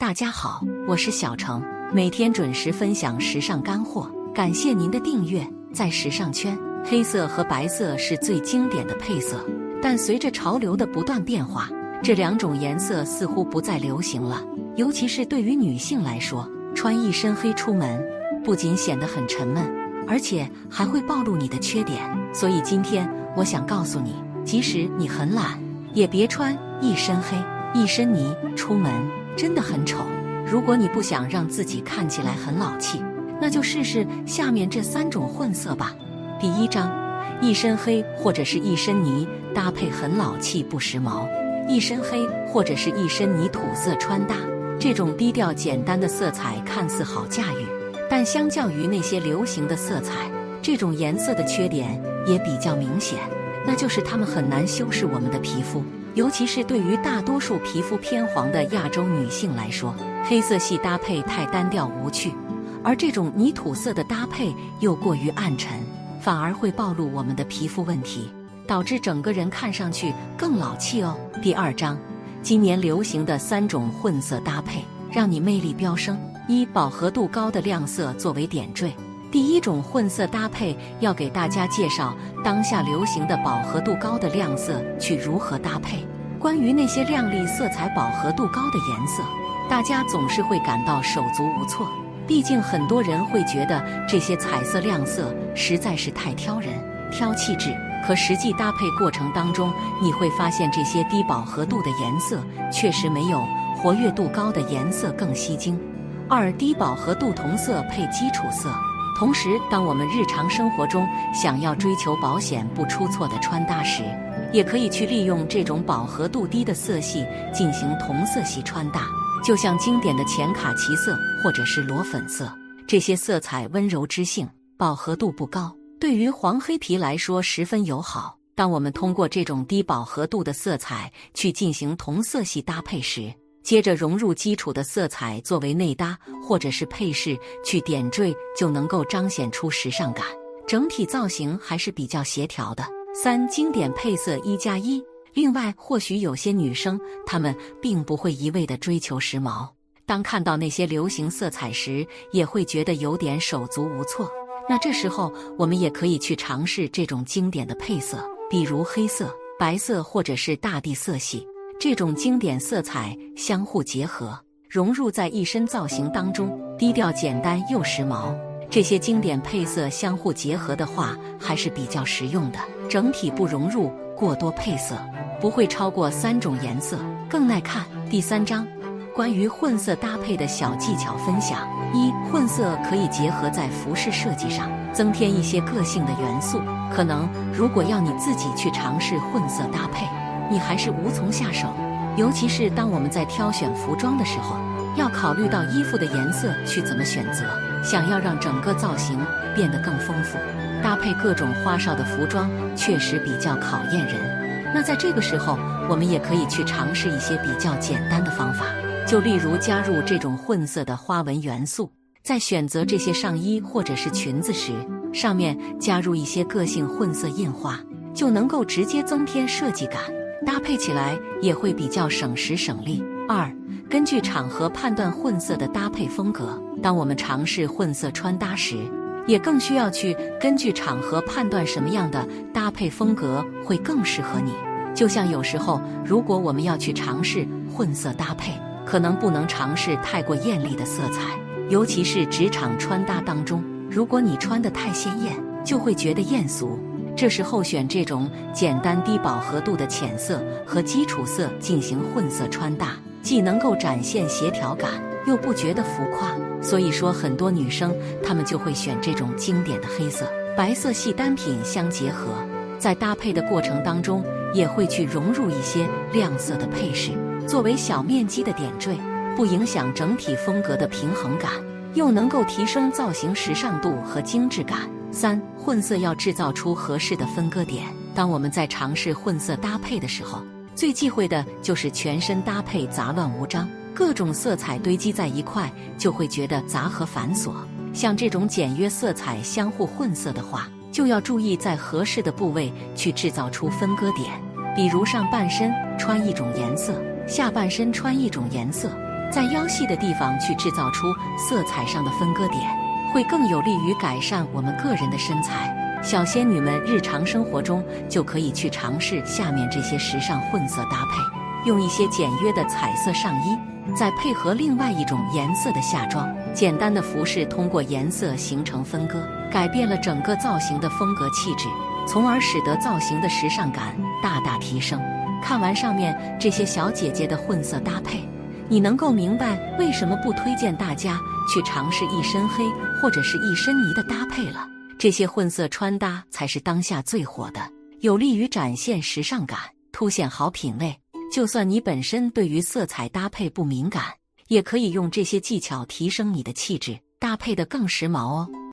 大家好，我是小程，每天准时分享时尚干货，感谢您的订阅。在时尚圈，黑色和白色是最经典的配色，但随着潮流的不断变化，这两种颜色似乎不再流行了。尤其是对于女性来说，穿一身黑出门，不仅显得很沉闷，而且还会暴露你的缺点。所以今天我想告诉你，即使你很懒，也别穿一身黑、一身泥出门。真的很丑。如果你不想让自己看起来很老气，那就试试下面这三种混色吧。第一张，一身黑或者是一身泥搭配很老气不时髦。一身黑或者是一身泥土色穿搭，这种低调简单的色彩看似好驾驭，但相较于那些流行的色彩，这种颜色的缺点也比较明显，那就是它们很难修饰我们的皮肤。尤其是对于大多数皮肤偏黄的亚洲女性来说，黑色系搭配太单调无趣，而这种泥土色的搭配又过于暗沉，反而会暴露我们的皮肤问题，导致整个人看上去更老气哦。第二章，今年流行的三种混色搭配，让你魅力飙升。一、饱和度高的亮色作为点缀。第一种混色搭配要给大家介绍当下流行的饱和度高的亮色去如何搭配。关于那些亮丽色彩饱和度高的颜色，大家总是会感到手足无措。毕竟很多人会觉得这些彩色亮色实在是太挑人、挑气质。可实际搭配过程当中，你会发现这些低饱和度的颜色确实没有活跃度高的颜色更吸睛。二、低饱和度同色配基础色。同时，当我们日常生活中想要追求保险不出错的穿搭时，也可以去利用这种饱和度低的色系进行同色系穿搭。就像经典的浅卡其色或者是裸粉色，这些色彩温柔知性，饱和度不高，对于黄黑皮来说十分友好。当我们通过这种低饱和度的色彩去进行同色系搭配时，接着融入基础的色彩作为内搭或者是配饰去点缀，就能够彰显出时尚感，整体造型还是比较协调的。三经典配色一加一。另外，或许有些女生她们并不会一味的追求时髦，当看到那些流行色彩时，也会觉得有点手足无措。那这时候，我们也可以去尝试这种经典的配色，比如黑色、白色或者是大地色系。这种经典色彩相互结合，融入在一身造型当中，低调简单又时髦。这些经典配色相互结合的话，还是比较实用的。整体不融入过多配色，不会超过三种颜色，更耐看。第三章，关于混色搭配的小技巧分享：一、混色可以结合在服饰设计上，增添一些个性的元素。可能如果要你自己去尝试混色搭配。你还是无从下手，尤其是当我们在挑选服装的时候，要考虑到衣服的颜色去怎么选择。想要让整个造型变得更丰富，搭配各种花哨的服装确实比较考验人。那在这个时候，我们也可以去尝试一些比较简单的方法，就例如加入这种混色的花纹元素，在选择这些上衣或者是裙子时，上面加入一些个性混色印花，就能够直接增添设计感。搭配起来也会比较省时省力。二，根据场合判断混色的搭配风格。当我们尝试混色穿搭时，也更需要去根据场合判断什么样的搭配风格会更适合你。就像有时候，如果我们要去尝试混色搭配，可能不能尝试太过艳丽的色彩，尤其是职场穿搭当中，如果你穿的太鲜艳，就会觉得艳俗。这时候选这种简单低饱和度的浅色和基础色进行混色穿搭，既能够展现协调感，又不觉得浮夸。所以说，很多女生她们就会选这种经典的黑色、白色系单品相结合，在搭配的过程当中，也会去融入一些亮色的配饰，作为小面积的点缀，不影响整体风格的平衡感，又能够提升造型时尚度和精致感。三混色要制造出合适的分割点。当我们在尝试混色搭配的时候，最忌讳的就是全身搭配杂乱无章，各种色彩堆积在一块，就会觉得杂和繁琐。像这种简约色彩相互混色的话，就要注意在合适的部位去制造出分割点，比如上半身穿一种颜色，下半身穿一种颜色。在腰细的地方去制造出色彩上的分割点，会更有利于改善我们个人的身材。小仙女们日常生活中就可以去尝试下面这些时尚混色搭配，用一些简约的彩色上衣，再配合另外一种颜色的下装。简单的服饰通过颜色形成分割，改变了整个造型的风格气质，从而使得造型的时尚感大大提升。看完上面这些小姐姐的混色搭配，你能够明白为什么不推荐大家去尝试一身黑或者是一身泥的搭配了。这些混色穿搭才是当下最火的，有利于展现时尚感，凸显好品味。就算你本身对于色彩搭配不敏感。也可以用这些技巧提升你的气质，搭配的更时髦哦。